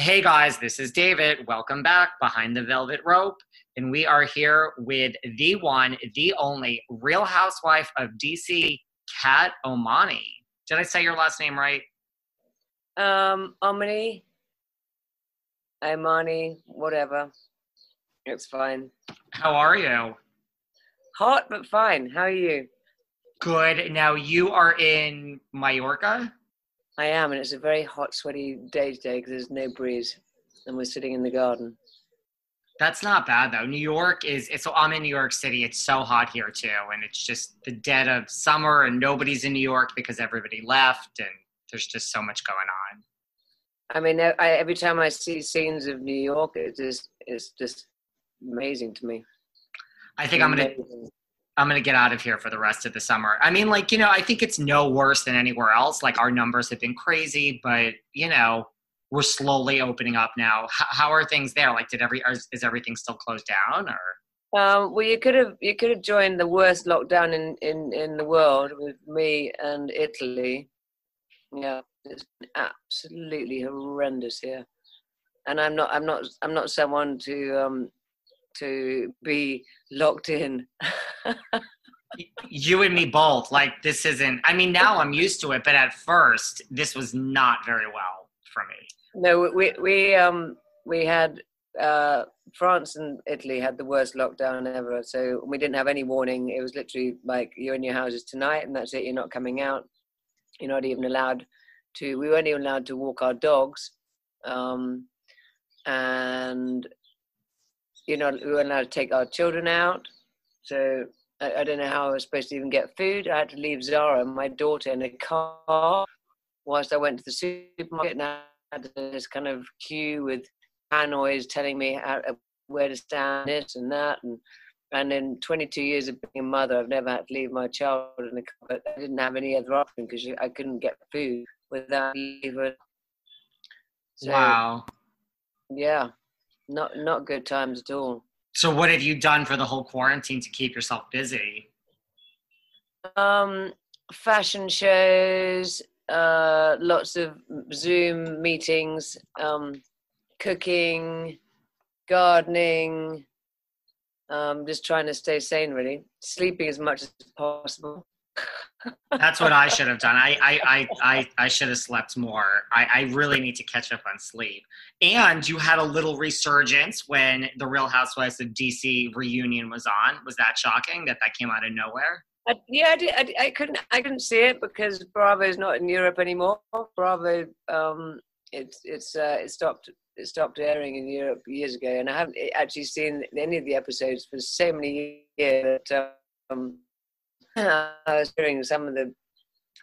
Hey guys, this is David. Welcome back behind the velvet rope. And we are here with the one, the only real housewife of DC, Cat Ommanney. Did I say your last name right? Um, Omani, Imani, whatever. It's fine. How are you? Hot, but fine. How are you? Good. Now you are in Mallorca? I am, and it's a very hot, sweaty day today because there's no breeze, and we're sitting in the garden. That's not bad though. New York is it's so I'm in New York City. It's so hot here too, and it's just the dead of summer, and nobody's in New York because everybody left, and there's just so much going on. I mean, I, every time I see scenes of New York, it just it's just amazing to me. I think I'm gonna I'm gonna get out of here for the rest of the summer. I mean, like you know, I think it's no worse than anywhere else. Like our numbers have been crazy, but you know, we're slowly opening up now. H- how are things there? Like, did every is, is everything still closed down or? Um, well, you could have you could have joined the worst lockdown in, in, in the world with me and Italy. Yeah, it's absolutely horrendous here, and I'm not I'm not I'm not someone to um, to be locked in. you and me both. Like this isn't. I mean, now I'm used to it, but at first, this was not very well for me. No, we we um we had uh, France and Italy had the worst lockdown ever. So we didn't have any warning. It was literally like you're in your houses tonight, and that's it. You're not coming out. You're not even allowed to. We weren't even allowed to walk our dogs. Um, and you know, we weren't allowed to take our children out. So I, I, don't know how I was supposed to even get food. I had to leave Zara, my daughter, in a car whilst I went to the supermarket. And I had this kind of queue with Hanoi's telling me how, where to stand, this and that. And and in 22 years of being a mother, I've never had to leave my child in a car. But I didn't have any other option because I couldn't get food without leaving. So, wow. Yeah not not good times at all. So what have you done for the whole quarantine to keep yourself busy? Um, fashion shows, uh, lots of Zoom meetings, um, cooking, gardening, um, just trying to stay sane really, sleeping as much as possible. That's what I should have done. I I, I, I, I should have slept more. I, I really need to catch up on sleep. And you had a little resurgence when the Real Housewives of DC reunion was on. Was that shocking that that came out of nowhere? I, yeah, I, did, I, I, couldn't I couldn't see it because Bravo is not in Europe anymore. Bravo, um, it's it's uh, it stopped it stopped airing in Europe years ago, and I haven't actually seen any of the episodes for so many years. Um, I was hearing some of the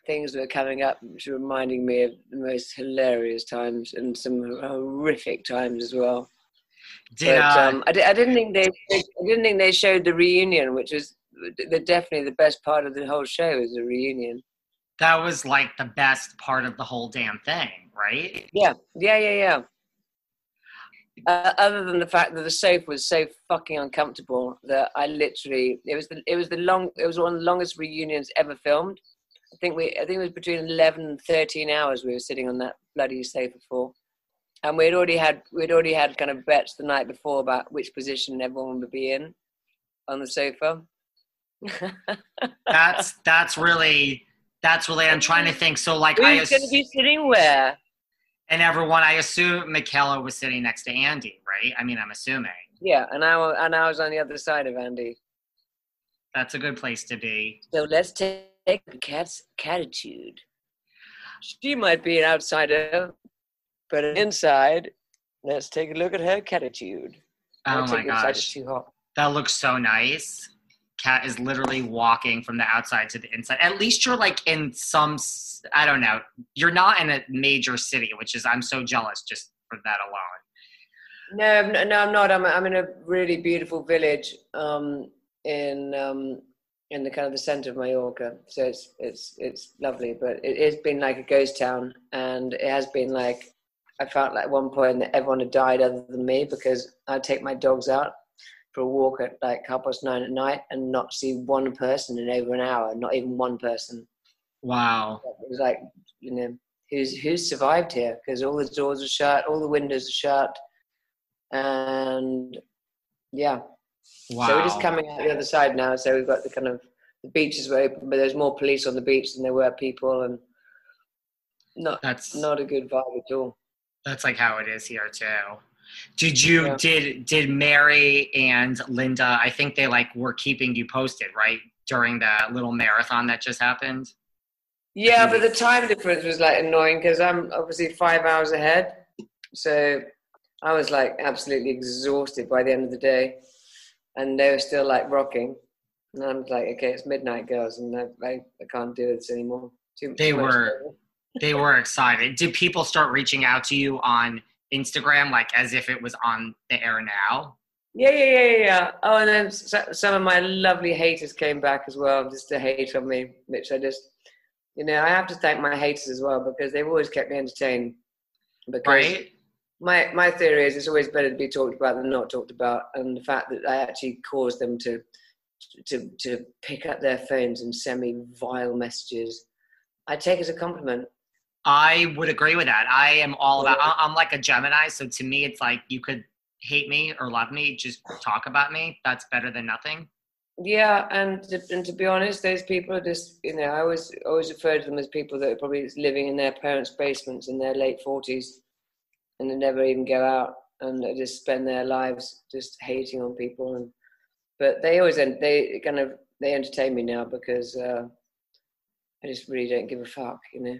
things that were coming up, which were reminding me of the most hilarious times and some horrific times as well. Did, but, um, I, I, didn't think they, I didn't think they showed the reunion, which was the, definitely the best part of the whole show is the reunion. That was like the best part of the whole damn thing, right? Yeah, yeah, yeah, yeah. Uh, other than the fact that the sofa was so fucking uncomfortable that I literally it was the it was the long it was one of the longest reunions ever filmed. I think we I think it was between eleven and thirteen hours we were sitting on that bloody sofa for, and we'd already had we'd already had kind of bets the night before about which position everyone would be in on the sofa. that's that's really That's really. I'm trying to think. So like, Who's I going to be sitting where? And everyone. I assume Michaele was sitting next to Andy, right? I mean, I'm assuming Yeah, and I and I was on the other side of Andy. that's a good place to be. So let's take cat's catitude. She might be an outsider, but inside, let's take a look at her catitude. Oh my take it inside, it's gosh, that looks so nice. Cat is literally walking from the outside to the inside. At least you're like in some. I don't know. You're not in a major city, which is I'm so jealous just for that alone. No, no, I'm not. I'm I'm in a really beautiful village um, in um, in the kind of the center of Mallorca. So it's it's it's lovely, but it, it's been like a ghost town, and it has been like I felt like at one point that everyone had died other than me because I'd take my dogs out for a walk at like half past nine at night and not see one person in over an hour, not even one person. Wow. It was like, you know, who's who's survived here? Because all the doors are shut, all the windows are shut, and yeah. Wow. So we're just coming out the other side now. So we've got the kind of the beaches were open, but there's more police on the beach than there were people, and not That's not a good vibe at all. that's like how it is here too. Did you Yeah. did did Mary and Linda? I think they like were keeping you posted right during the little marathon that just happened. Yeah, but the time difference was like annoying because I'm obviously five hours ahead. So I was like absolutely exhausted by the end of the day. And they were still like rocking. And I'm like, okay, it's midnight, girls, and I, I, I can't do this anymore. Too, They too were- They were excited. Did people start reaching out to you on Instagram like as if it was on the air now? Yeah, yeah, yeah, yeah, yeah. Oh, and then some of my lovely haters came back as well, just to hate on me, which I just, you know, I have to thank my haters as well because they've always kept me entertained. Because Right? my my theory is it's always better to be talked about than not talked about, and the fact that I actually caused them to to to pick up their phones and send me vile messages, I take as a compliment. I would agree with that. I am all about. I'm like a Gemini, so to me, it's like you could hate me or love me, just talk about me. That's better than nothing. Yeah, and to, and to be honest, those people are just you know I always always refer to them as people that are probably living in their parents' basements in their late forties, and they never even go out and they just spend their lives just hating on people. And but they always en- they kind of they entertain me now because uh, I just really don't give a fuck, you know.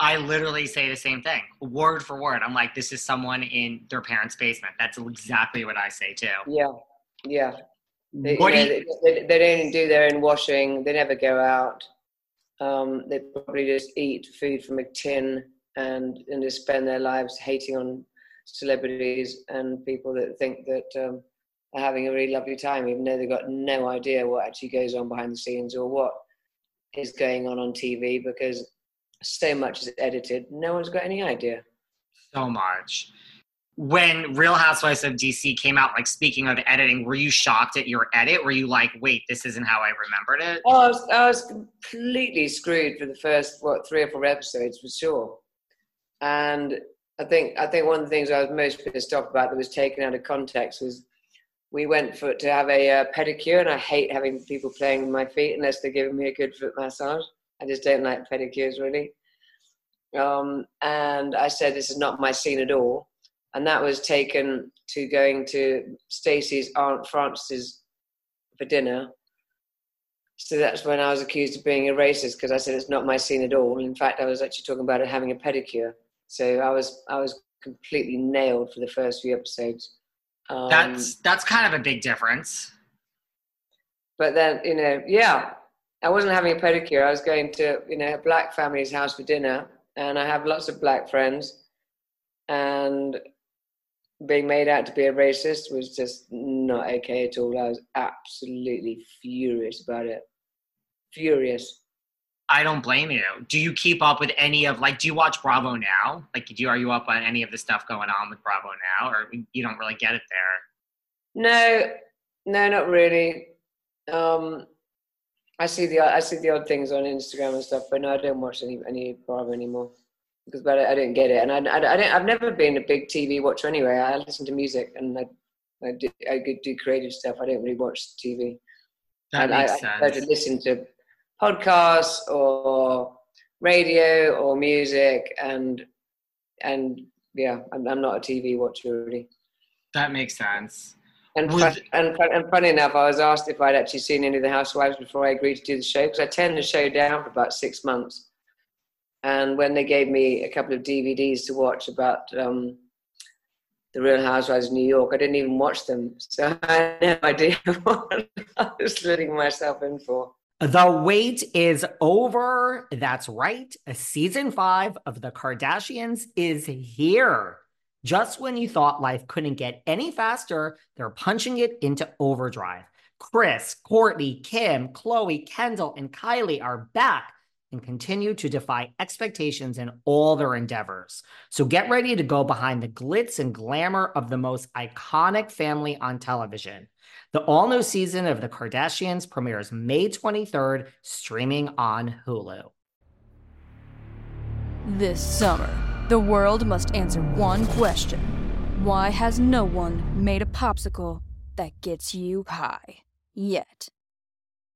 I literally say the same thing, word for word. I'm like, this is someone in their parents' basement. That's exactly what I say too. Yeah, yeah. They, What you know, you, they, they, they don't do their own washing. They never go out. Um, they probably just eat food from a tin and and just spend their lives hating on celebrities and people that think that um, are having a really lovely time, even though they've got no idea what actually goes on behind the scenes or what is going on on TV because so much is edited. No one's got any idea. so much. When Real Housewives of DC came out, like speaking of editing, were you shocked at your edit? Were you like, wait, this isn't how I remembered it? Oh, I was, I was completely screwed for the first what three or four episodes for sure. And I think I think one of the things I was most pissed off about that was taken out of context was we went for to have a uh, pedicure, and I hate having people playing with my feet unless they're giving me a good foot massage. I just don't like pedicures really. Um, and I said this is not my scene at all, and that was taken to going to Stacie's aunt Frances for dinner so that's when I was accused of being a racist because I said it's not my scene at all. In fact, I was actually talking about it having a pedicure. So I was I was completely nailed for the first few episodes. Um, That's that's kind of a big difference. but then you know, yeah, I wasn't having a pedicure. I was going to you know a black family's house for dinner, and I have lots of black friends, and being made out to be a racist was just not okay at all. I was absolutely furious about it. Furious. I don't blame you. Do you keep up with any of like? Do you watch Bravo now? Like, do you, are you up on any of the stuff going on with Bravo now, or you don't really get it there? No, no, not really. Um, I see the I see the odd things on Instagram and stuff, but no, I don't watch any any Bravo anymore because but I, I don't get it, and I, I, I don't, I've never been a big TV watcher anyway. I listen to music and I I do, I do creative stuff. I don't really watch TV. That and makes I, I prefer to listen to podcasts or radio or music, and and yeah, I'm, I'm not a TV watcher really. That makes sense. And, fun, and, and funny enough, I was asked if I'd actually seen any of the Housewives before I agreed to do the show because I turned the show down for about six months. And when they gave me a couple of DVDs to watch about um, the Real Housewives of New York, I didn't even watch them, so I had no idea what I was letting myself in for. The wait is over. That's right. A season five of The Kardashians is here. Just when you thought life couldn't get any faster, they're punching it into overdrive. Kris, Courtney, Kim, Khloé, Kendall, and Kylie are back and continue to defy expectations in all their endeavors. So get ready to go behind the glitz and glamour of the most iconic family on television. The all new season of The Kardashians premieres May 23rd, streaming on Hulu. This summer the world must answer one question Why has no one made a popsicle that gets you high yet?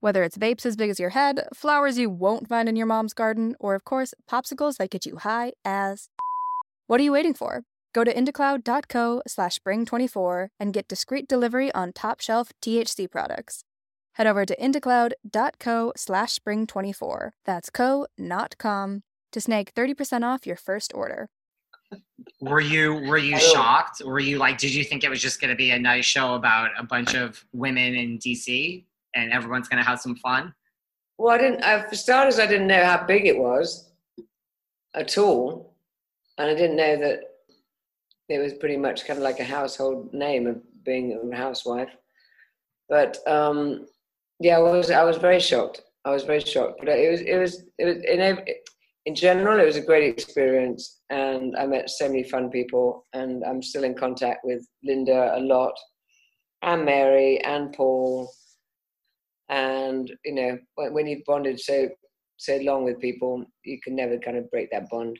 Whether it's vapes as big as your head, flowers you won't find in your mom's garden, or of course, popsicles that get you high as. What are you waiting for? Go to indacloud.co slash spring24 and get discreet delivery on top shelf THC products. Head over to indacloud.co slash spring24. That's co, not com, to snag 30% off your first order were you were you shocked were you like did you think it was just going to be a nice show about a bunch of women in dc and everyone's going to have some fun? Well i didn't uh, for starters i didn't know how big it was at all and i didn't know that it was pretty much kind of like a household name of being a housewife. But um yeah i was i was very shocked. I was very shocked. But it was it was it was it, in general, it was a great experience, and I met so many fun people, and I'm still in contact with Linda a lot, and Mary and Paul, and you know when, when you've bonded so so long with people, you can never kind of break that bond.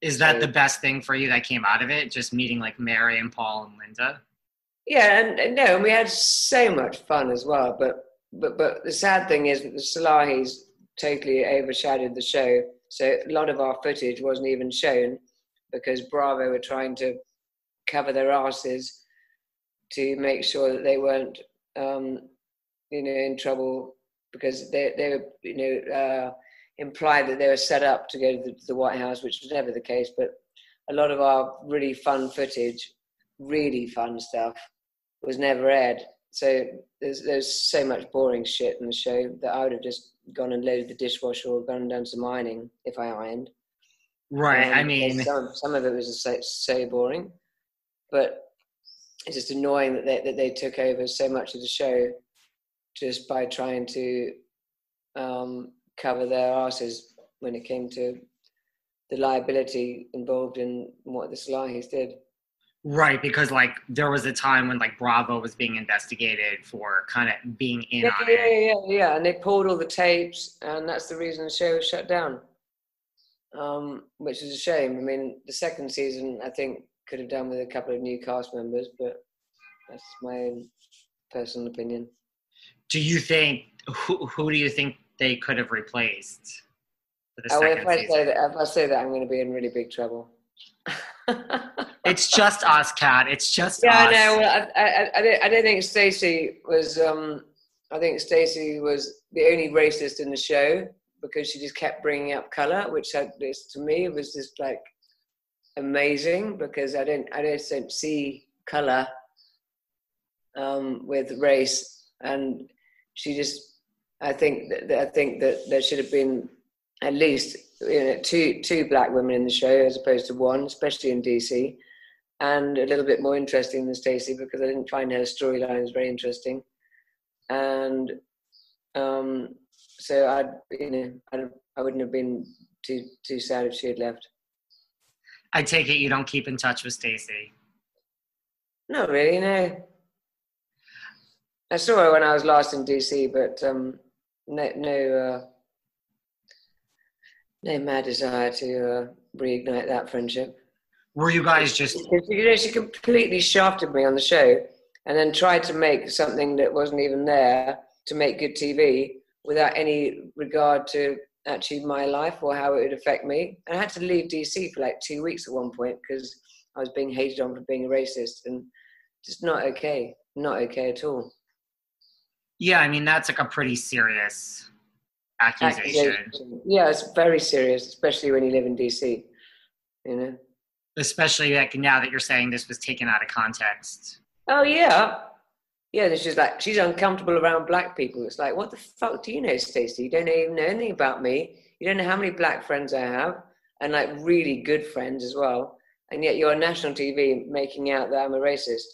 Is that so, the best thing for you that came out of it? Just meeting like Mary and Paul and Linda. Yeah, and, and no, and we had so much fun as well. But but but the sad thing is that the Salahis totally overshadowed the show so a lot of our footage wasn't even shown because Bravo were trying to cover their asses to make sure that they weren't, um, you know, in trouble because they they were, you know, uh, implied that they were set up to go to the, to the White House, which was never the case. But a lot of our really fun footage, really fun stuff, was never aired. So there's there's so much boring shit in the show that I would have just gone and loaded the dishwasher or gone and done some ironing if I ironed. Right. Um, I mean, some, some of it was so, so boring, but it's just annoying that they, that they took over so much of the show just by trying to um, cover their asses when it came to the liability involved in what the Salahis did. Right, because like there was a time when like Bravo was being investigated for kind of being in yeah, on yeah, it. Yeah, yeah, yeah, and they pulled all the tapes, and that's the reason the show was shut down. Um, which is a shame. I mean, the second season I think could have done with a couple of new cast members, but that's my own personal opinion. Do you think who who do you think they could have replaced? Oh, if I say that, if I say that, I'm going to be in really big trouble. it's just us, Cat. It's just yeah, us. no. Well, I, I, I, don't, I don't think Stacie was. Um, I think Stacie was the only racist in the show because she just kept bringing up color, which had this to me was just like amazing because I didn't, I just don't see color um, with race, and she just. I think that I think that there should have been at least you know, two two black women in the show as opposed to one, especially in DC, and a little bit more interesting than Stacie because I didn't find her storylines very interesting, and um, so I you know I I wouldn't have been too too sad if she had left. I take it you don't keep in touch with Stacie. Not really, no. I saw her when I was last in DC, but um, no, no, uh, no mad desire to uh, reignite that friendship. Were you guys just? You know, she completely shafted me on the show, and then tried to make something that wasn't even there to make good TV without any regard to actually my life or how it would affect me. And I had to leave DC for like two weeks at one point because I was being hated on for being a racist, and just not okay, not okay at all. Yeah, I mean that's like a pretty serious accusation. accusation. Yeah, it's very serious, especially when you live in DC. You know. Especially like now that you're saying this was taken out of context. Oh yeah, yeah. This is like she's uncomfortable around black people. It's like, what the fuck do you know, Stacie? You don't even know anything about me. You don't know how many black friends I have, and like really good friends as well. And yet you're on national TV making out that I'm a racist.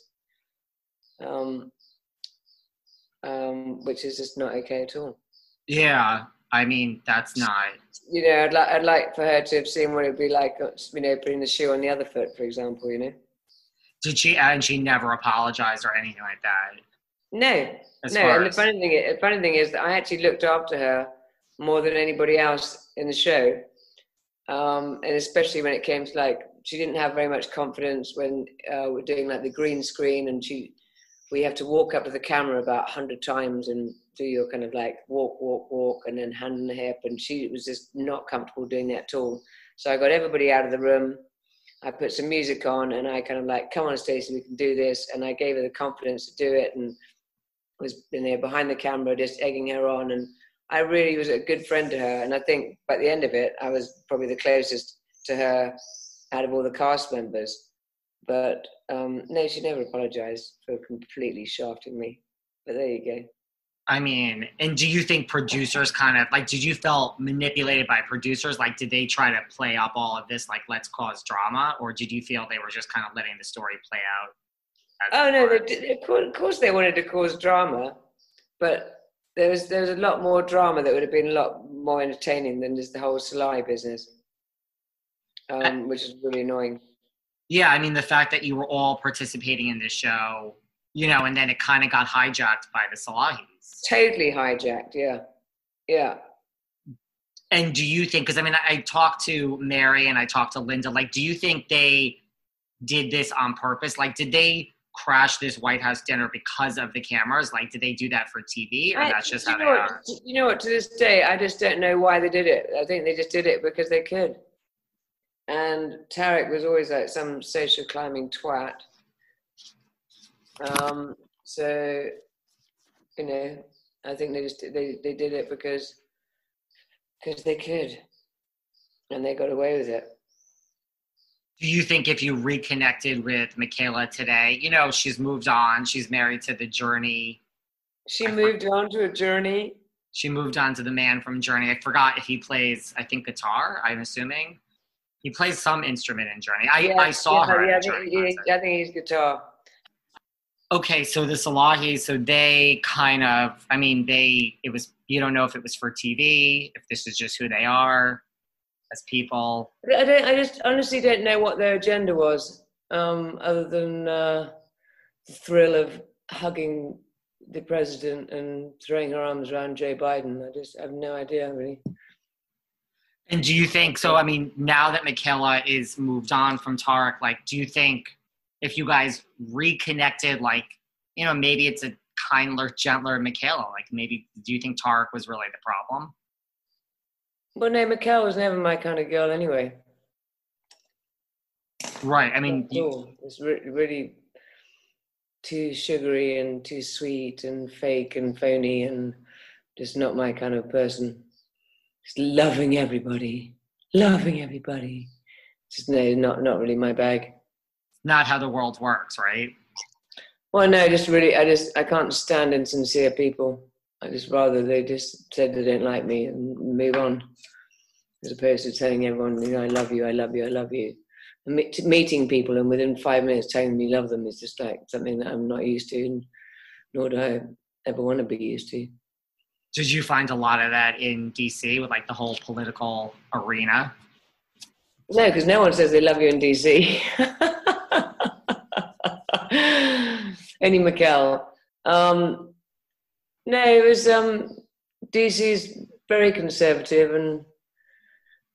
Um, um, which is just not okay at all. Yeah, I mean that's not. You know, I'd like I'd like for her to have seen what it'd be like, uh, you know, putting the shoe on the other foot, for example. You know. Did she? And she never apologized or anything like that. No, As no. And the funny thing, the funny thing is that I actually looked after her more than anybody else in the show, um, and especially when it came to like she didn't have very much confidence when uh, we're doing like the green screen, and she we have to walk up to the camera about hundred times and do your kind of like walk, walk, walk, and then hand on the hip, and she was just not comfortable doing that at all. So I got everybody out of the room. I put some music on, and I kind of like, "Come on, Stacie, we can do this." And I gave her the confidence to do it, and was in there behind the camera, just egging her on. And I really was a good friend to her. And I think by the end of it, I was probably the closest to her out of all the cast members. But um, no, she never apologized for completely shafting me. But there you go. I mean, and do you think producers kind of like did you feel manipulated by producers? Like, did they try to play up all of this like let's cause drama, or did you feel they were just kind of letting the story play out? Oh no, they, of course- of course they wanted to cause drama, but there was there was a lot more drama that would have been a lot more entertaining than just the whole Salahi business, um, which is really annoying. Yeah, I mean the fact that you were all participating in this show, you know, and then it kind of got hijacked by the Salahis. Totally hijacked. Yeah, yeah. And do you think? Because I mean, I, I talked to Mary and I talked to Linda. Like, do you think they did this on purpose? Like, did they crash this White House dinner because of the cameras? Like, did they do that for TV, or I- that's just how they what, are? You know what? To this day, I just don't know why they did it. I think they just did it because they could. And Tareq was always like some social climbing twat. Um, so, you know, I think they just they they did it because because they could, and they got away with it. Do you think if you reconnected with Michaele today, you know, she's moved on, she's married to the Journey, She moved on to a journey. she moved on to the man from Journey. I forgot if he plays, I think guitar. I'm assuming he plays some instrument in Journey. I, I saw yeah, her Yeah, I think, concert. I think he's guitar. Okay, so the Salahi, so they kind of, I mean, they, it was, you don't know if it was for TV, if this is just who they are as people. I don't. I just honestly don't know what their agenda was, um, other than uh, the thrill of hugging the president and throwing her arms around Joe Biden. I just have no idea really. And do you think, so, I mean, now that Michaele is moved on from Tareq, like, do you think if you guys reconnected, like, you know, maybe it's a kinder, gentler Michaele, like, maybe, do you think Tareq was really the problem? But no, Michaele was never my kind of girl anyway. Right. I mean, you. It's re- really too sugary and too sweet and fake and phony and just not my kind of person. Just loving everybody, loving everybody. Just no, not not really my bag. not how the world works, right? Well, no, just really, I just I can't stand insincere people. I just rather they just said they don't like me and move on, as opposed to telling everyone, you know, I love you, I love you, I love you. And me- meeting people and within five minutes telling them you love them is just like something that I'm not used to, and nor do I ever want to be used to. Did you find a lot of that in DC with like the whole political arena? No, because no one says they love you in DC. Any Mikkel. Um, no, it was um, DC's very conservative, and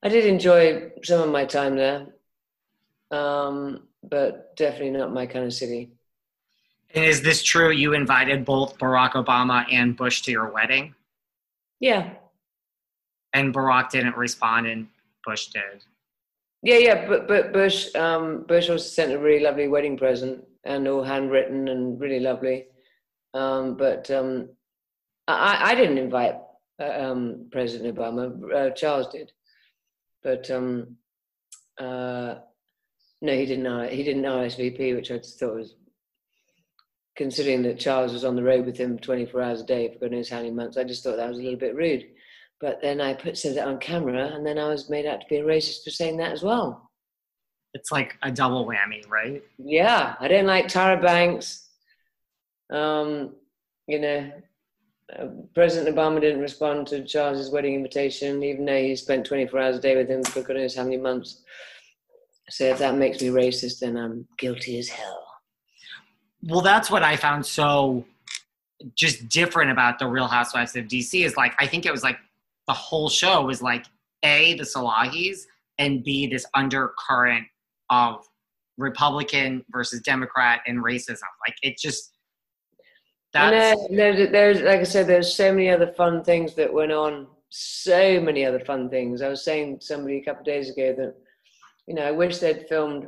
I did enjoy some of my time there, um, but definitely not my kind of city. And is this true? You invited both Barack Obama and Bush to your wedding, Yeah, and Barack didn't respond, and Bush did. yeah, yeah. But but Bush um, Bush also sent a really lovely wedding present and all handwritten and really lovely. Um, but um, I, I didn't invite uh, um, President Obama. Uh, Charles did, but um, uh, no, he didn't. He didn't RSVP, which I just thought was considering that Charles was on the road with him 24 hours a day for God knows how many months. I just thought that was a little bit rude. But then I put said that on camera, and then I was made out to be a racist for saying that as well. It's like a double whammy, right? Yeah, I don't like Tyra Banks. Um, you know, uh, President Obama didn't respond to Charles's wedding invitation, even though he spent 24 hours a day with him for God knows how many months. So if that makes me racist, then I'm guilty as hell. Well, that's what I found so just different about the Real Housewives of DC is like I think it was like the whole show was like a the Salahis and b this undercurrent of Republican versus Democrat and racism. Like it just And that's uh, there's, there's, like I said, there's so many other fun things that went on. So many other fun things. I was saying to somebody a couple of days ago that, you know, I wish they'd filmed.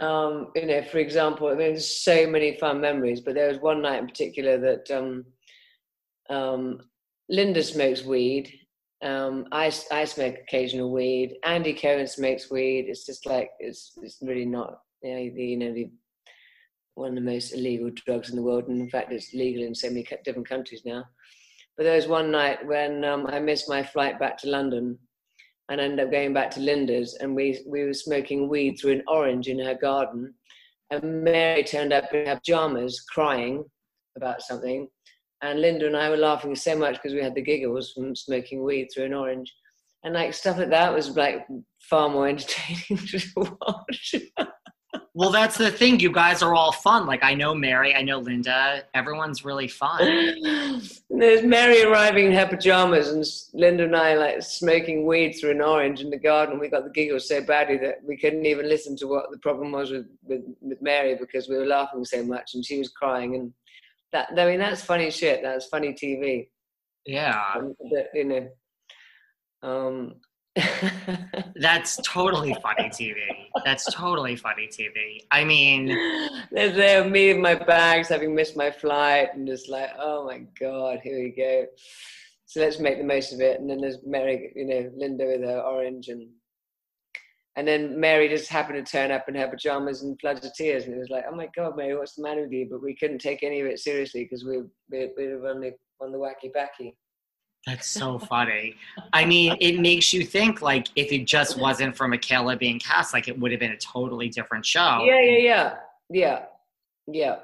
Um, you know, for example, I mean, there's so many fun memories, but there was one night in particular that um, um, Linda smokes weed. Um, I, I smoke occasional weed. Andy Cohen smokes weed. It's just like it's it's really not you know the you know the one of the most illegal drugs in the world, and in fact, it's legal in so many different countries now. But there was one night when um, I missed my flight back to London, and ended up going back to Linda's, and we we were smoking weed through an orange in her garden, and Mary turned up in her pajamas, crying about something, and Linda and I were laughing so much because we had the giggles from smoking weed through an orange, and like stuff like that was like far more entertaining to watch. well that's the thing. You guys are all fun. Like I know Mary, I know Linda. Everyone's really fun. There's Mary arriving in her pajamas, and Linda and I like smoking weed through an orange in the garden. We got the giggles so badly that we couldn't even listen to what the problem was with, with, with Mary because we were laughing so much, and she was crying. And that I mean, that's funny shit. That's funny TV. Yeah. Um, but, you know. Um, That's totally funny TV. That's totally funny TV. I mean, There's there me in my bags having missed my flight and just like, oh my god, here we go. So let's make the most of it. And then there's Mary, you know, Linda with her orange and and then Mary just happened to turn up in her pajamas and floods of tears. And it was like, oh my god, Mary, what's the matter with you? But we couldn't take any of it seriously because we we we were only on the wacky backy. That's so funny. I mean, it makes you think like if it just wasn't for Michaele being cast, like it would have been a totally different show. Yeah, yeah, yeah, yeah, yeah,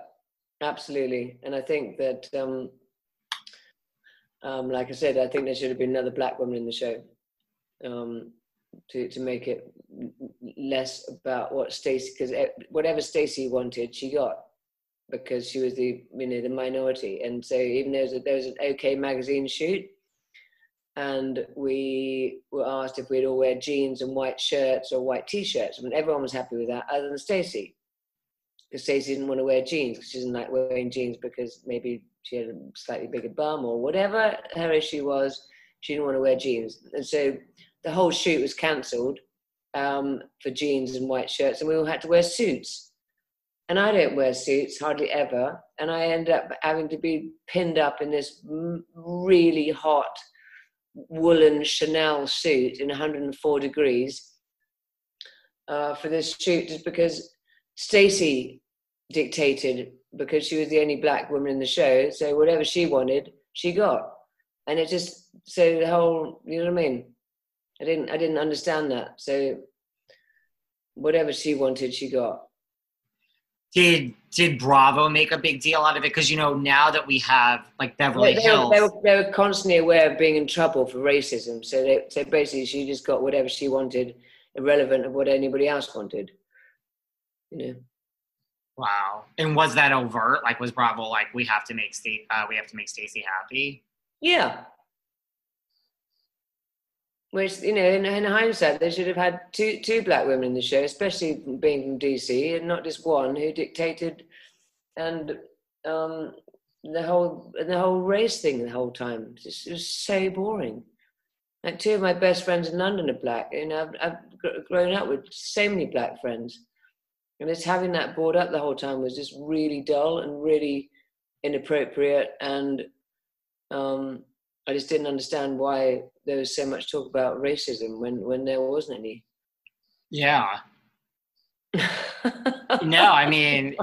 absolutely. And I think that, um, um, like I said, I think there should have been another black woman in the show um, to to make it less about what Stacie, because whatever Stacie wanted, she got because she was the you know the minority. And so even though there was, there was an OK magazine shoot, and we were asked if we'd all wear jeans and white shirts or white t-shirts. I mean, everyone was happy with that, other than Stacie, because Stacie didn't want to wear jeans because she didn't like wearing jeans because maybe she had a slightly bigger bum or whatever her issue was. She didn't want to wear jeans, and so the whole shoot was cancelled um, for jeans and white shirts, and we all had to wear suits. And I don't wear suits hardly ever, and I end up having to be pinned up in this really hot woolen Chanel suit in 104 degrees uh, for this shoot just because Stacie dictated because she was the only black woman in the show. So whatever she wanted, she got. And it just so the whole you know what I mean? I didn't I didn't understand that. So whatever she wanted, she got. Did did Bravo make a big deal out of it? Because you know now that we have like Beverly they, Hills, were, they, were, they were constantly aware of being in trouble for racism. So they, so basically, she just got whatever she wanted, irrelevant of what anybody else wanted. You know. Wow. And was that overt? Like, was Bravo like, we have to make Sta- uh, we have to make Stacie happy? Yeah. Which you know, in, in hindsight, they should have had two two black women in the show, especially being from DC, and not just one who dictated, and um, the whole the whole race thing the whole time. It was, so boring. Like two of my best friends in London are black. You know, I've, I've grown up with so many black friends, and just having that board up the whole time was just really dull and really inappropriate. And um, I just didn't understand why there was so much talk about racism when when there wasn't any. Yeah. no, I mean,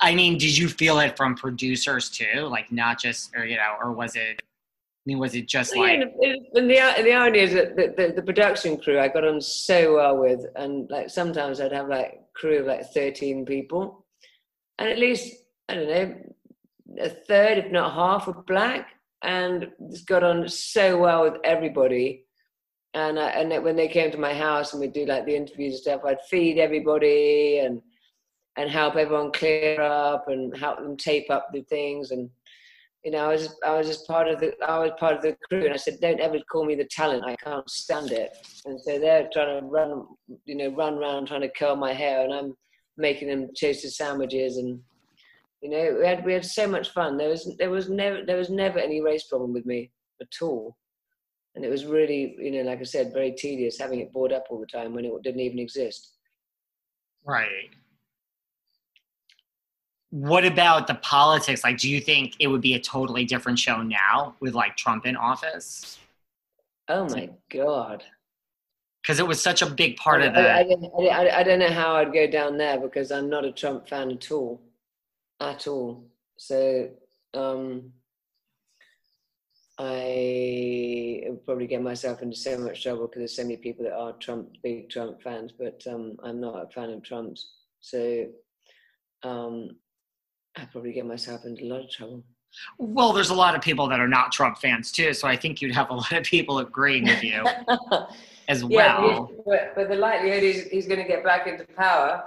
I mean, did you feel it from producers too? Like, not just, or you know, or was it? I mean, was it just Well, like? yeah, and the the irony is that the, the, the production crew I got on so well with, and like sometimes I'd have like crew of like thirteen people, and at least I don't know a third, if not half, were black, and just got on so well with everybody. And I, and when they came to my house and we'd do like the interviews and stuff, I'd feed everybody and and help everyone clear up and help them tape up the things and you know, I was I was just part of the I was part of the crew, and I said, "Don't ever call me the talent. I can't stand it." And so they're trying to run, you know, run around trying to curl my hair, and I'm making them toasted sandwiches, and you know, we had we had so much fun. There was there was never there was never any race problem with me at all, and it was really, you know, like I said, very tedious having it bored up all the time when it didn't even exist. Right. What about the politics? Like, do you think it would be a totally different show now with like Trump in office? Oh my god. Because it was such a big part I, of the. I, I, I, I don't know how I'd go down there because I'm not a Trump fan at all, at all. So um, I would probably get myself into so much trouble because there's so many people that are Trump, big Trump fans, but um, I'm not a fan of Trump's. So um, I'd probably get myself into a lot of trouble. Well, there's a lot of people that are not Trump fans too, so I think you'd have a lot of people agreeing with you as yeah, well. but, but the likelihood is he's going to get back into power.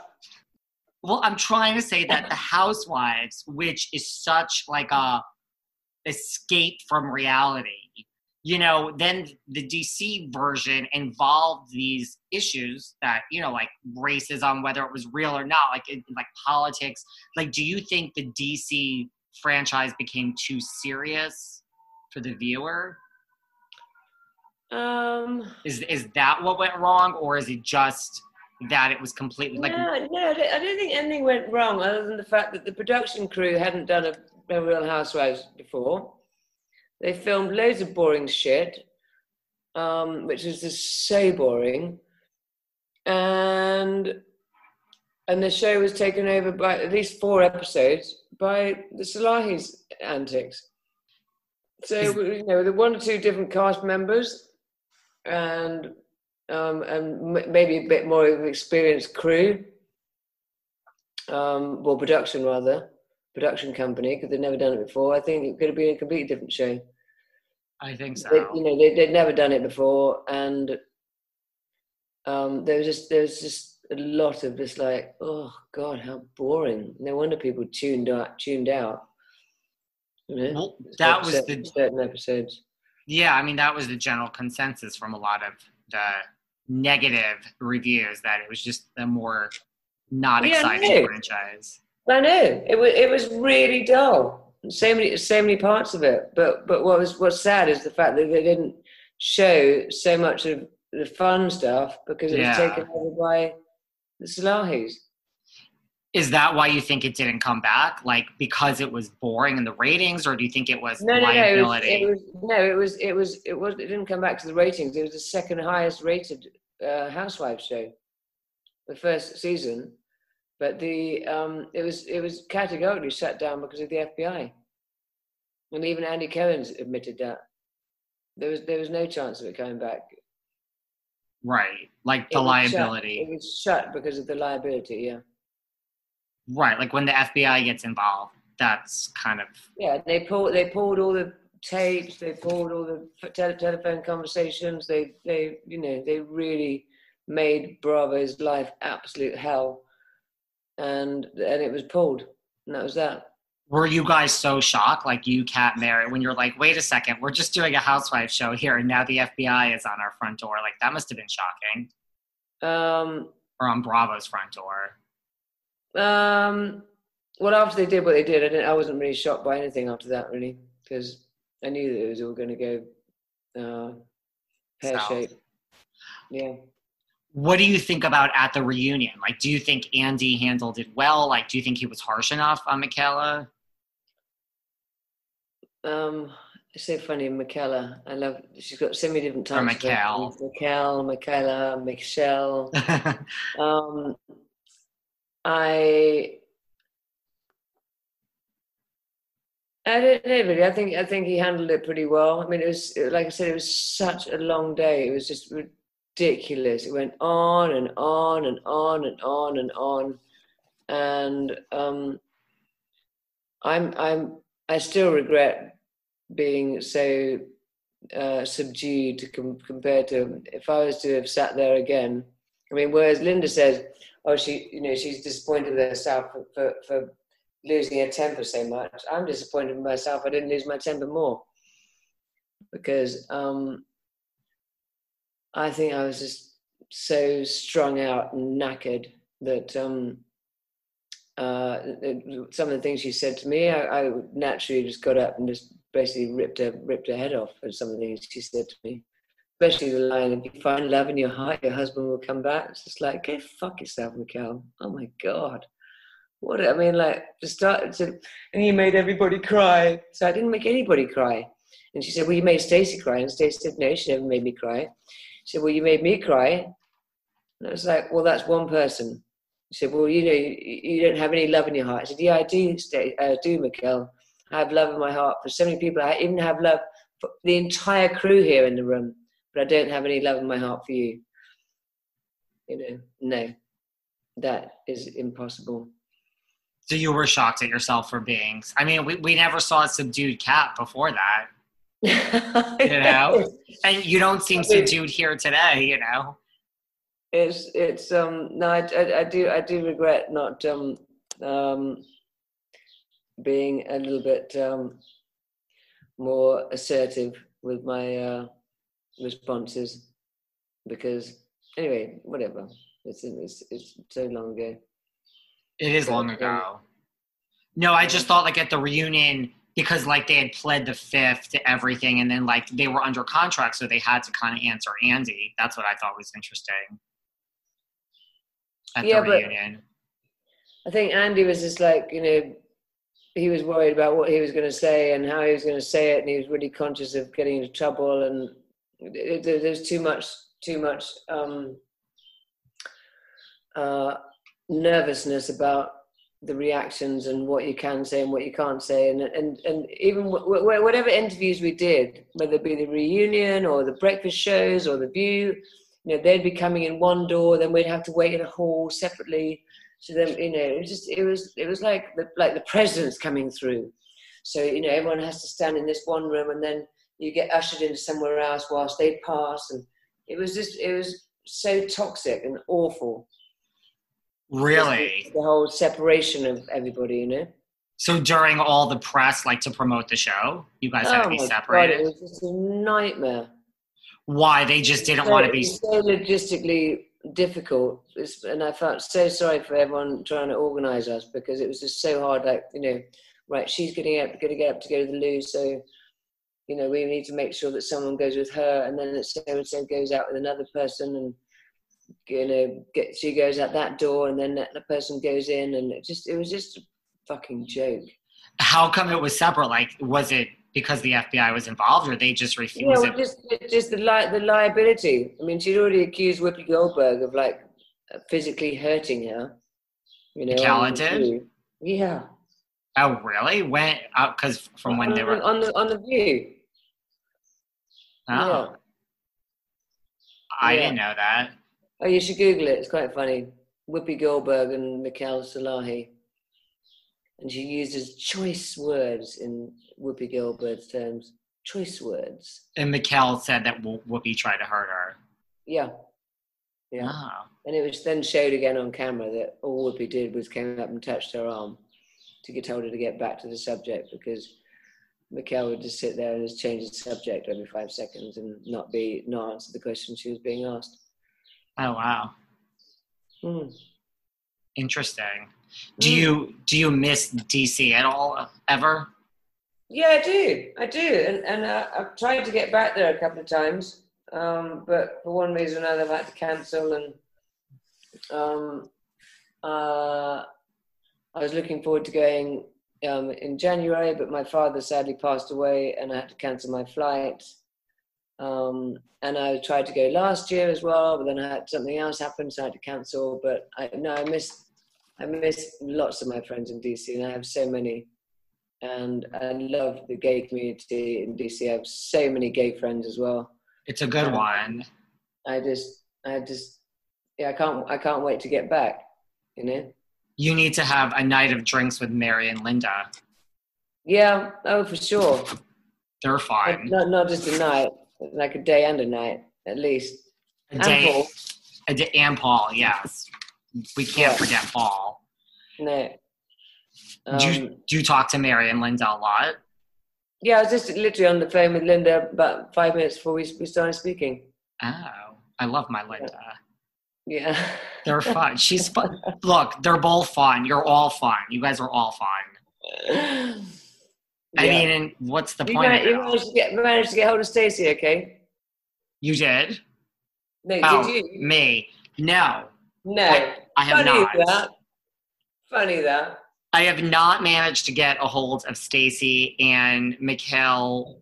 Well, I'm trying to say that the Housewives, which is such like a escape from reality, you know, then the DC version involved these issues that you know, like racism, whether it was real or not, like it, like politics. Like, do you think the DC franchise became too serious for the viewer? Um, Is is that what went wrong, or is it just that it was completely like? no, no, I don't, think anything went wrong other than the fact that the production crew hadn't done a, a Real Housewives before. They filmed loads of boring shit, um, which was just so boring, and and the show was taken over by at least four episodes by the Salahis antics. So Is- you know, the one or two different cast members, and um, and m- maybe a bit more of an experienced crew, um, well, production rather, production company, because they'd never done it before. I think it could have been a completely different show. I think so. They, you know, they, they'd never done it before, and um, there was just there was just a lot of just like, oh God, how boring. No wonder people tuned out. Tuned out. You know, Well, that was certain, the certain episodes. Yeah, I mean that was the general consensus from a lot of the negative reviews that it was just a more not Yeah, exciting franchise. I know it was it was really dull. So many so many parts of it. But but what was what's sad is the fact that they didn't show so much of the fun stuff because it Yeah. was taken over by the Salahis. Is that why you think it didn't come back? Like because it was boring in the ratings, or do you think it was No, no, no. It was, it was no. It was it was it was it didn't come back to the ratings. It was the second highest rated uh, Housewives show, the first season. But the um, it was it was categorically shut down because of the FBI, and even Andy Cohen's admitted that there was there was no chance of it coming back. right, like It the was shut- liability. it was shut because of the liability. Yeah. Right, like when the FBI gets involved, that's kind of Yeah, they pulled they pulled all the tapes, they pulled all the tele- telephone conversations. They they you know they really made Bravo's life absolute hell, and and it was pulled, and that was that. were you guys so shocked, like you, Cat, Mary, when you're like, wait a second, we're just doing a housewife show here, and now the FBI is on our front door? Like that must have been shocking, Um, or on Bravo's front door. Um, well, after they did what they did, I didn't. I wasn't really shocked by anything after that, really, because I knew that it was all going to go uh, pear shaped. Yeah. What do you think about at the reunion? Like, do you think Andy handled it well? Like, do you think he was harsh enough on Michaela? Um, it's so funny, Michaela. I love. She's got so many different Or types. of Michael. Michael, Michaela, Michelle. um, I. I don't know really. I think I think he handled it pretty well. I mean, it was like I said, it was such a long day. It was just ridiculous. It went on and on and on and on and on, and um, I'm I'm I still regret being so uh, subdued com- compared to if I was to have sat there again. I mean, whereas Linda says, "Oh, she, you know, she's disappointed with herself for, for, for losing her temper so much." I'm disappointed with myself. I didn't lose my temper more because um, I think I was just so strung out and knackered that um, uh, some of the things she said to me, I, I naturally just got up and just basically ripped her ripped her head off for some of the things she said to me. Especially the line, if you find love in your heart, your husband will come back. It's just like, go fuck yourself, Michaele. Oh my God. What, I mean, like, to start to, and you made everybody cry. So I didn't make anybody cry. And she said, well, you made Stacie cry. And Stacie said, no, she never made me cry. She said, well, you made me cry. And I was like, well, that's one person. She said, well, you know, you, you don't have any love in your heart. I said, yeah, I do, Sta- uh, do, Michaele. I have love in my heart for so many people. I even have love for the entire crew here in the room, but I don't have any love in my heart for you. You know, no, that is impossible. So you were shocked at yourself for being. I mean, we, we never saw a subdued cat before that, you know? and you don't seem subdued here today. You know. it's it's um no I, I, I do I do regret not um um being a little bit um more assertive with my uh responses because anyway whatever it's it's it's so long ago It is long um, ago. No, I just thought like at the reunion because like they had pled the fifth to everything, and then like they were under contract, so they had to kind of answer Andy. That's what I thought was interesting at Yeah, the reunion. I think Andy was just like, you know, he was worried about what he was going to say and how he was going to say it, and he was really conscious of getting into trouble, and there's too much, too much um, uh, nervousness about the reactions and what you can say and what you can't say, and and and even w- whatever interviews we did, whether it be the reunion or the breakfast shows or the View, you know, they'd be coming in one door, then we'd have to wait in a hall separately. So then, you know, it was just it was it was like the like the president's coming through. So you know, everyone has to stand in this one room, and then you get ushered into somewhere else whilst they pass, and it was just it was so toxic and awful. Really? the whole separation of everybody, you know. So during all the press, like to promote the show, you guys had to be Oh my separated. God, it was just a nightmare. Why? They just didn't So- want to be. so logistically difficult, It's- and I felt so sorry for everyone trying to organise us because it was just so hard. Like you know, right, she's getting up, going to get up to go to the loo, so you know we need to make sure that someone goes with her, and then so and so goes out with another person, and you know, get she goes out that door, and then that the person goes in, and it just it was just a fucking joke. How come it was separate? Like, was it because the FBI was involved, or they just Yeah, refused well, it? just just the li- the liability. I mean, she'd already accused Whoopi Goldberg of like physically hurting her. You know, Calla did? Yeah, Oh, really? When? Uh, because from when on, they were. on the on the view. Oh, Yeah. I Yeah. didn't know that. Oh, you should Google it. It's quite funny. Whoopi Goldberg and Michaele Salahi. and she uses choice words in Whoopi Goldberg's terms. Choice words. And Michaele said that Wh- Whoopi tried to hurt her. Yeah. Yeah. Oh. And it was then showed again on camera that all Whoopi did was came up and touched her arm to get told her to get back to the subject because Michaele would just sit there and just change the subject every five seconds and not be not answer the question she was being asked. Oh wow. Hmm. Interesting. Do Mm. you do you miss DC at all ever? Yeah, I do. I do, and and uh, I've tried to get back there a couple of times, um, but for one reason or another, I've had to cancel. And um, uh, I was looking forward to going um, in January, but my father sadly passed away, and I had to cancel my flight. Um, and I tried to go last year as well, but then I had something else happen, so I had to cancel. But I no, I miss I miss lots of my friends in DC, and I have so many and I love the gay community in DC. I have so many gay friends as well. It's a good Yeah. one. I just, I just, yeah, I can't, I can't wait to get back. You know? You need to have a night of drinks with Mary and Linda. Yeah, oh for sure. They're fine. not not just a night, like a day and a night at least. A And day, Paul. a day, and Paul, yes. We can't Yeah. forget Paul. No. do, you, Um, do you talk to Mary and Linda a lot? yeah, I was just literally on the phone with Linda about five minutes before we, we started speaking. Oh, I love my Linda. Yeah. They're fun. She's fun. Look, they're both fun. You're all fun. You guys are all fun. I Yeah. mean, and what's the you, point? man- of you managed to get managed to get hold of Stacie, okay? You did? No, Oh, did you? me. No, No. I have Funny not. that. Funny that. I have not managed to get a hold of Stacie, and Michaele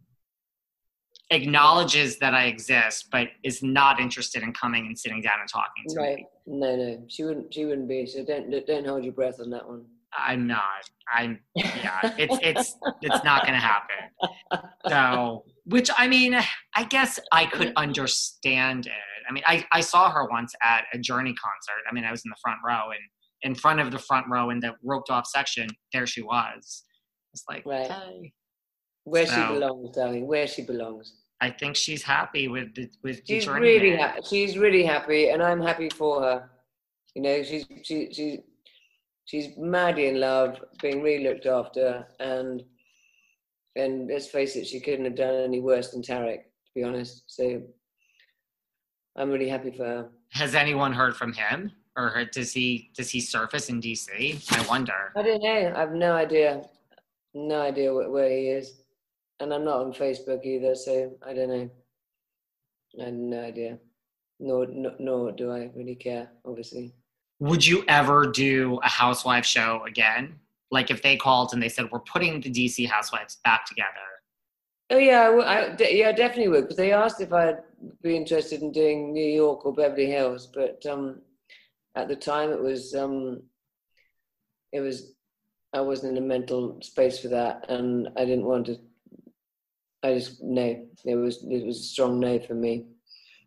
acknowledges that I exist, but is not interested in coming and sitting down and talking to me. Right. me. No, no. She wouldn't she wouldn't be, so don't don't hold your breath on that one. I'm not. I'm yeah. It's it's it's not going to happen. So, which I mean, I guess I could understand it. I mean, I I saw her once at a Journey concert. I mean, I was in the front row, and in front of the front row in the roped off section, there she was. It's like, Right. hey. Where she belongs, darling. Where she belongs. I think she's happy with the, with She's really happy. She's really happy, and I'm happy for her. You know, she's she she's she's madly in love, being really looked after, and and let's face it, she couldn't have done any worse than Tareq, to be honest. So I'm really happy for her. Has anyone heard from him, or does he does he surface in DC? I wonder. I don't know. I have no idea. No idea where, where he is. And I'm not on Facebook either, so I don't know. I have no idea. Nor, nor, nor do I really care, obviously. Would you ever do a housewife show again? Like if they called and they said we're putting the DC housewives back together. Oh, yeah, I, w- I- de- yeah, I definitely would. Because they asked if I'd be interested in doing New York or Beverly Hills. But um, at the time, it was, um, it was, I wasn't in a mental space for that. And I didn't want to I just no. It was it was a strong no for me.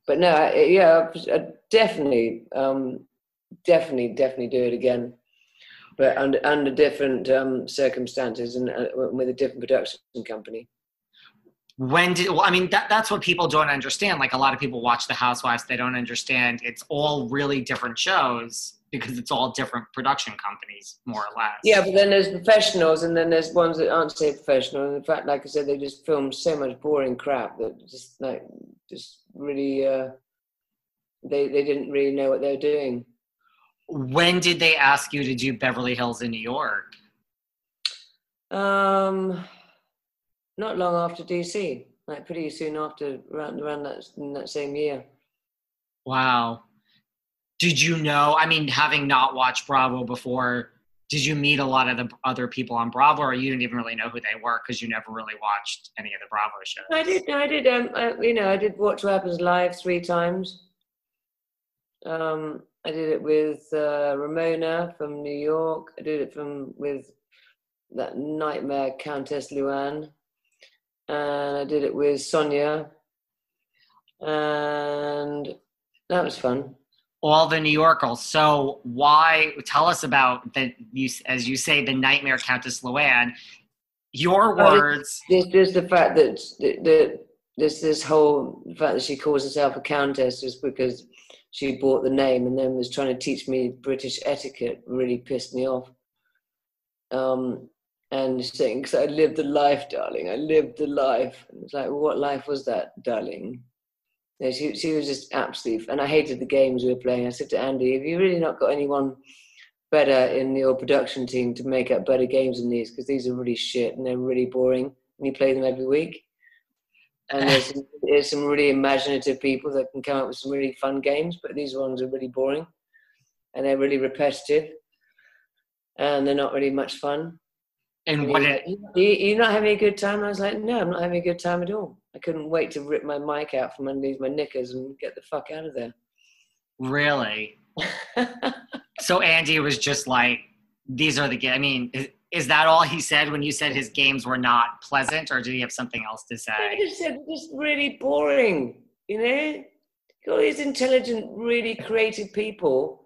But no, I, yeah, I definitely, um, definitely, definitely do it again. But under under different um, circumstances and uh, with a different production company. When did well, I mean that that's what people don't understand. Like a lot of people watch the housewives, they don't understand it's all really different shows because it's all different production companies, more or less. Yeah, but then there's professionals, and then there's ones that aren't so professional. And in fact, like I said, they just film so much boring crap that just like just really uh, they they didn't really know what they were doing. When did they ask you to do Beverly Hills in New York? Um, not long after DC, like pretty soon after, around around that in that same year. Wow. Did you know? I mean, having not watched Bravo before, did you meet a lot of the other people on Bravo, or you didn't even really know who they were because you never really watched any of the Bravo shows? I did, I did, um, I, you know, I did Watch What Happens Live three times. Um, I did it with uh, Ramona from New York. I did it from with that nightmare Countess Luann, and I did it with Sonja, and that was fun. All the New Yorkers. So why tell us about the you as you say the nightmare Countess Luann? Your words. There's just the fact that that there's this whole fact that she calls herself a countess just because she bought the name and then was trying to teach me British etiquette really pissed me off. Um, and saying, because I lived the life, darling, I lived the life. And it's like, well, what life was that, darling? Yeah, she, she was just absolutely, and I hated the games we were playing. I said to Andy, have you really not got anyone better in your production team to make up better games than these? Because these are really shit and they're really boring, and you play them every week. And there's some, there's some really imaginative people that can come up with some really fun games, but these ones are really boring, and they're really repetitive, and they're not really much fun. And what? Like, you, you're not having a good time? I was like, no, I'm not having a good time at all. I couldn't wait to rip my mic out from underneath my knickers and get the fuck out of there. Really? so Andy was just like, these are the games. I mean, is, is, that all he said when you said his games were not pleasant, or did he have something else to say? He just said, just really boring, you know? All these intelligent, really creative people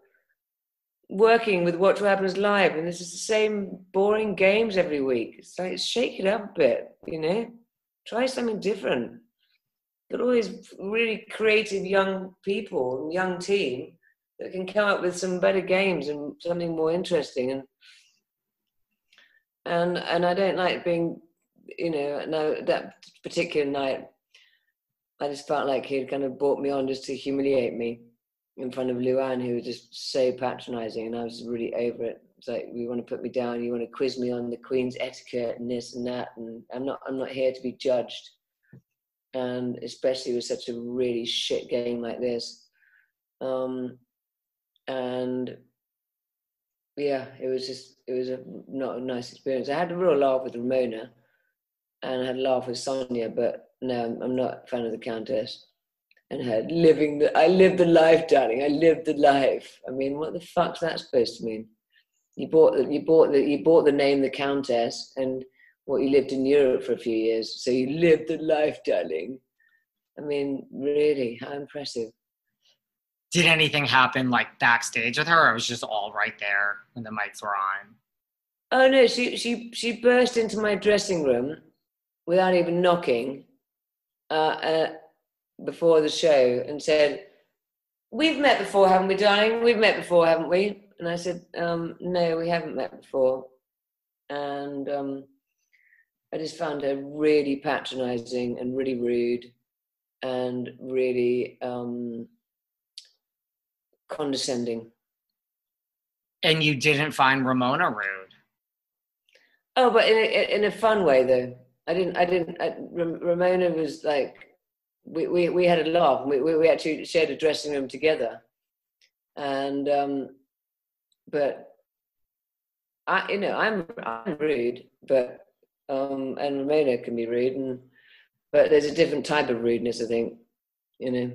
working with Watch What Happens Live, and this is the same boring games every week. It's like, shake it up a bit, you know? Try something different. Got all these really creative young people, young team that can come up with some better games and something more interesting. And and and I don't like being, you know, no that particular night. I just felt like he had kind of brought me on just to humiliate me in front of Luann, who was just so patronising, and I was really over it. It's like you want to put me down, you want to quiz me on the Queen's etiquette and this and that, and I'm not I'm not here to be judged. And especially with such a really shit game like this. Um, and yeah, it was just it was a not a nice experience. I had a real laugh with Ramona, and I had a laugh with Sonja, but no, I'm not a fan of the Countess. And her living the I lived the life, darling. I lived the life. I mean, what the fuck's that supposed to mean? You bought the, you bought the you bought the name the Countess, and what you lived in Europe for a few years, so you lived the life, darling. I mean, really, how impressive. Did anything happen like backstage with her, or was just all right there when the mics were on? Oh no, she she she burst into my dressing room without even knocking uh, uh, before the show and said, "We've met before, haven't we, darling? We've met before, haven't we?" And I said, um, no, we haven't met before. And um, I just found her really patronizing and really rude and really um, condescending. And you didn't find Ramona rude? Oh, but in a, in a fun way, though. I didn't. I didn't. I, Ramona was like, we, we, we had a laugh. We, we, we actually shared a dressing room together, and um, but I, you know, I'm I'm rude, but um, and Ramona can be rude, and but there's a different type of rudeness, I think, you know.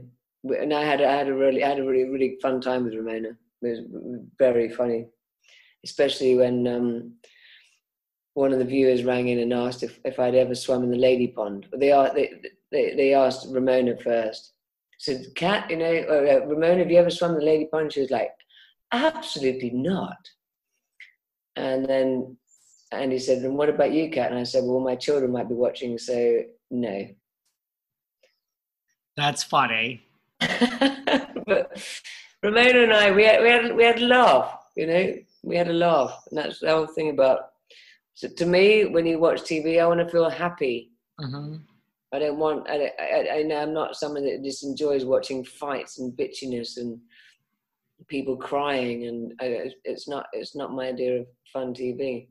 And I had I had a really I had a really really fun time with Ramona. It was very funny, especially when um, one of the viewers rang in and asked if, if I'd ever swum in the lady pond. They are they, they, they asked Ramona first. Said, "Cat, you know, uh, Ramona, have you ever swum in the lady pond?" She was like, Absolutely not. And then and he said, "And what about you, Cat?" And I said, "Well, my children might be watching, so no." That's funny. but Ramona and I, we had, we had we had a laugh. You know, we had a laugh, and that's the whole thing about. So to me, when you watch TV, I want to feel happy. Mm-hmm. I don't want. I, I, I know I'm not someone that just enjoys watching fights and bitchiness and people crying, and it's not it's not my idea of fun TV.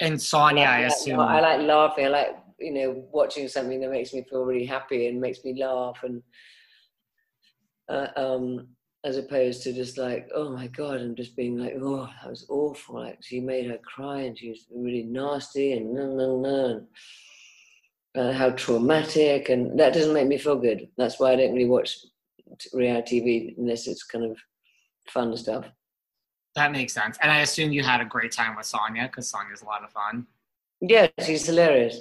And Sonia, I, I assume I like laughing. I like you know watching something that makes me feel really happy and makes me laugh, and uh, um, as opposed to just like oh my god, I'm just being like oh that was awful. Like she made her cry, and she was really nasty, and no no no. Uh, how traumatic, and that doesn't make me feel good. That's why I don't really watch reality TV unless it's kind of fun stuff. That makes sense. And I assume you had a great time with Sonja because Sonja's a lot of fun. Yeah, she's hilarious.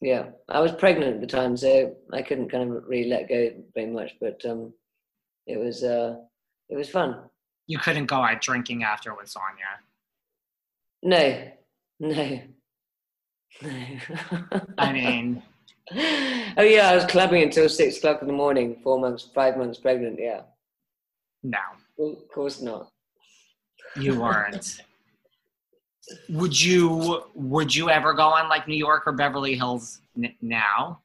Yeah, I was pregnant at the time, so I couldn't kind of really let go very much. But um, it was uh, It was fun. You couldn't go out drinking after with Sonia. No, no, no. I mean, oh yeah, I was clubbing until six o'clock in the morning. Four months, five months pregnant. Yeah, no, of course not. you weren't. would you would you ever go on like New York or Beverly Hills n- now?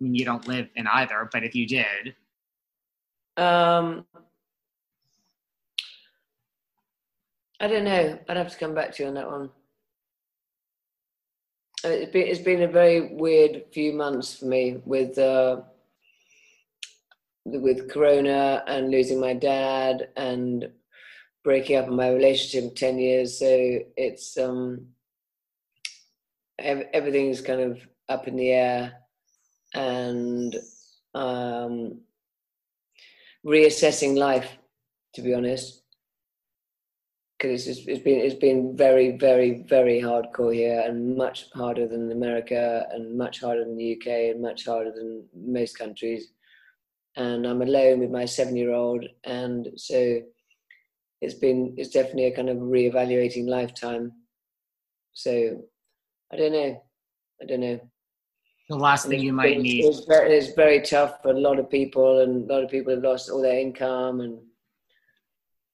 I mean, you don't live in either, but if you did, Um, I don't know. I'd have to come back to you on that one. It's been, a very weird few months for me with uh, with Corona and losing my dad and breaking up my relationship ten years. So it's um, ev- everything's kind of up in the air, and um, reassessing life, to be honest. Because it's, it's been it's been very very very hardcore here, and much harder than America, and much harder than the UK, and much harder than most countries. And I'm alone with my seven year old, and so it's been it's definitely a kind of reevaluating lifetime. So I don't know, I don't know. the last thing you might It's- need. It's very, it's very tough for a lot of people, and a lot of people have lost all their income. And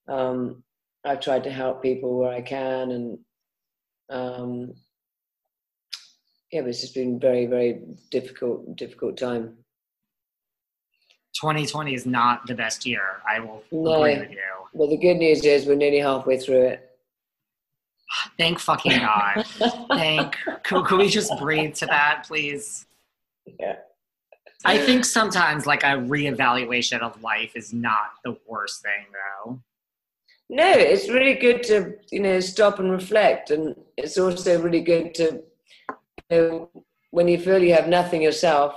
um, I've tried to help people where I can, and um, yeah, but it's just been very, very difficult, difficult time. 2020 is not the best year. I will No. agree with you. But the good news is we're nearly halfway through it. Thank fucking God. Thank. Could, could we just breathe to that, please? Yeah. I think sometimes like a reevaluation of life is not the worst thing, though. No, it's really good to you know stop and reflect, and it's also really good to you know when you feel you have nothing yourself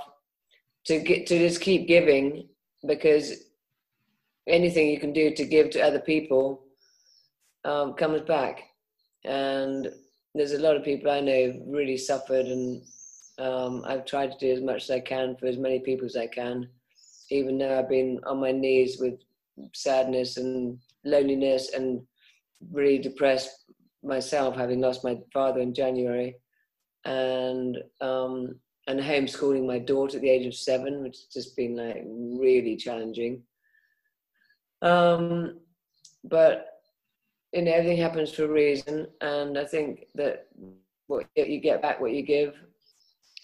to get to just keep giving because anything you can do to give to other people um, comes back, and there's a lot of people I know really suffered, and um, I've tried to do as much as I can for as many people as I can, even though I've been on my knees with sadness and loneliness and really depressed myself having lost my father in January. And um and homeschooling my daughter at the age of seven which has just been like really challenging. Um but you know everything happens for a reason. And I think that what you get back what you give.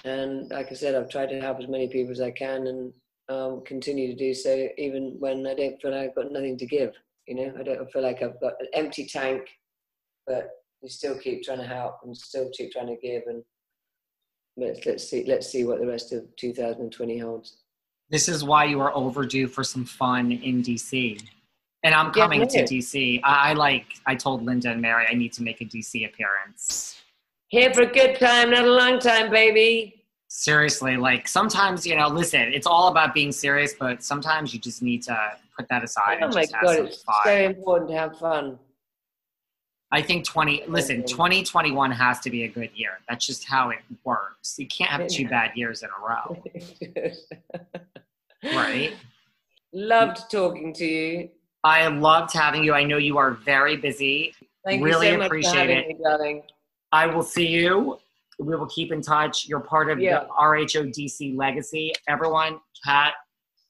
And like I said I've tried to help as many people as I can and um, continue to do so even when I don't feel like I've got nothing to give. You know, I don't feel like I've got an empty tank, but we still keep trying to help and still keep trying to give. And let's let's see let's see what the rest of 2020 holds. This is why you are overdue for some fun in DC. And I'm Yeah, coming to. DC. I, I like, I told Linda and Mary I need to make a DC appearance. Here for a good time, not a long time, baby. Seriously, like sometimes, you know, listen, it's all about being serious, but sometimes you just need to put that aside Oh and just have god, some it's fun. so important to have fun. I think 20, listen, 2021 has to be a good year. That's just how it works. You can't have two bad years in a row, right? Loved talking to you. I loved having you. I know you are very busy. Thank Really you so much appreciate for having it. me, darling. I will see you. We will keep in touch. You're part of Yeah. the RHODC legacy. Everyone, Cat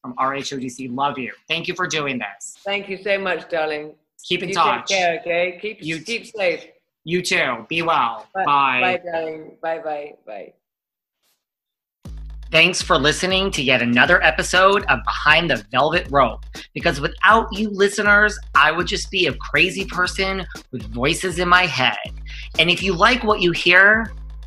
from RHODC, love you. Thank you for doing this. Thank you so much, darling. Keep in you touch. take care, okay? Keep You- keep safe. You too. Be well. Bye, Bye. bye, darling. Bye, bye, bye. Thanks for listening to yet another episode of Behind the Velvet Rope. Because without you listeners, I would just be a crazy person with voices in my head. And if you like what you hear,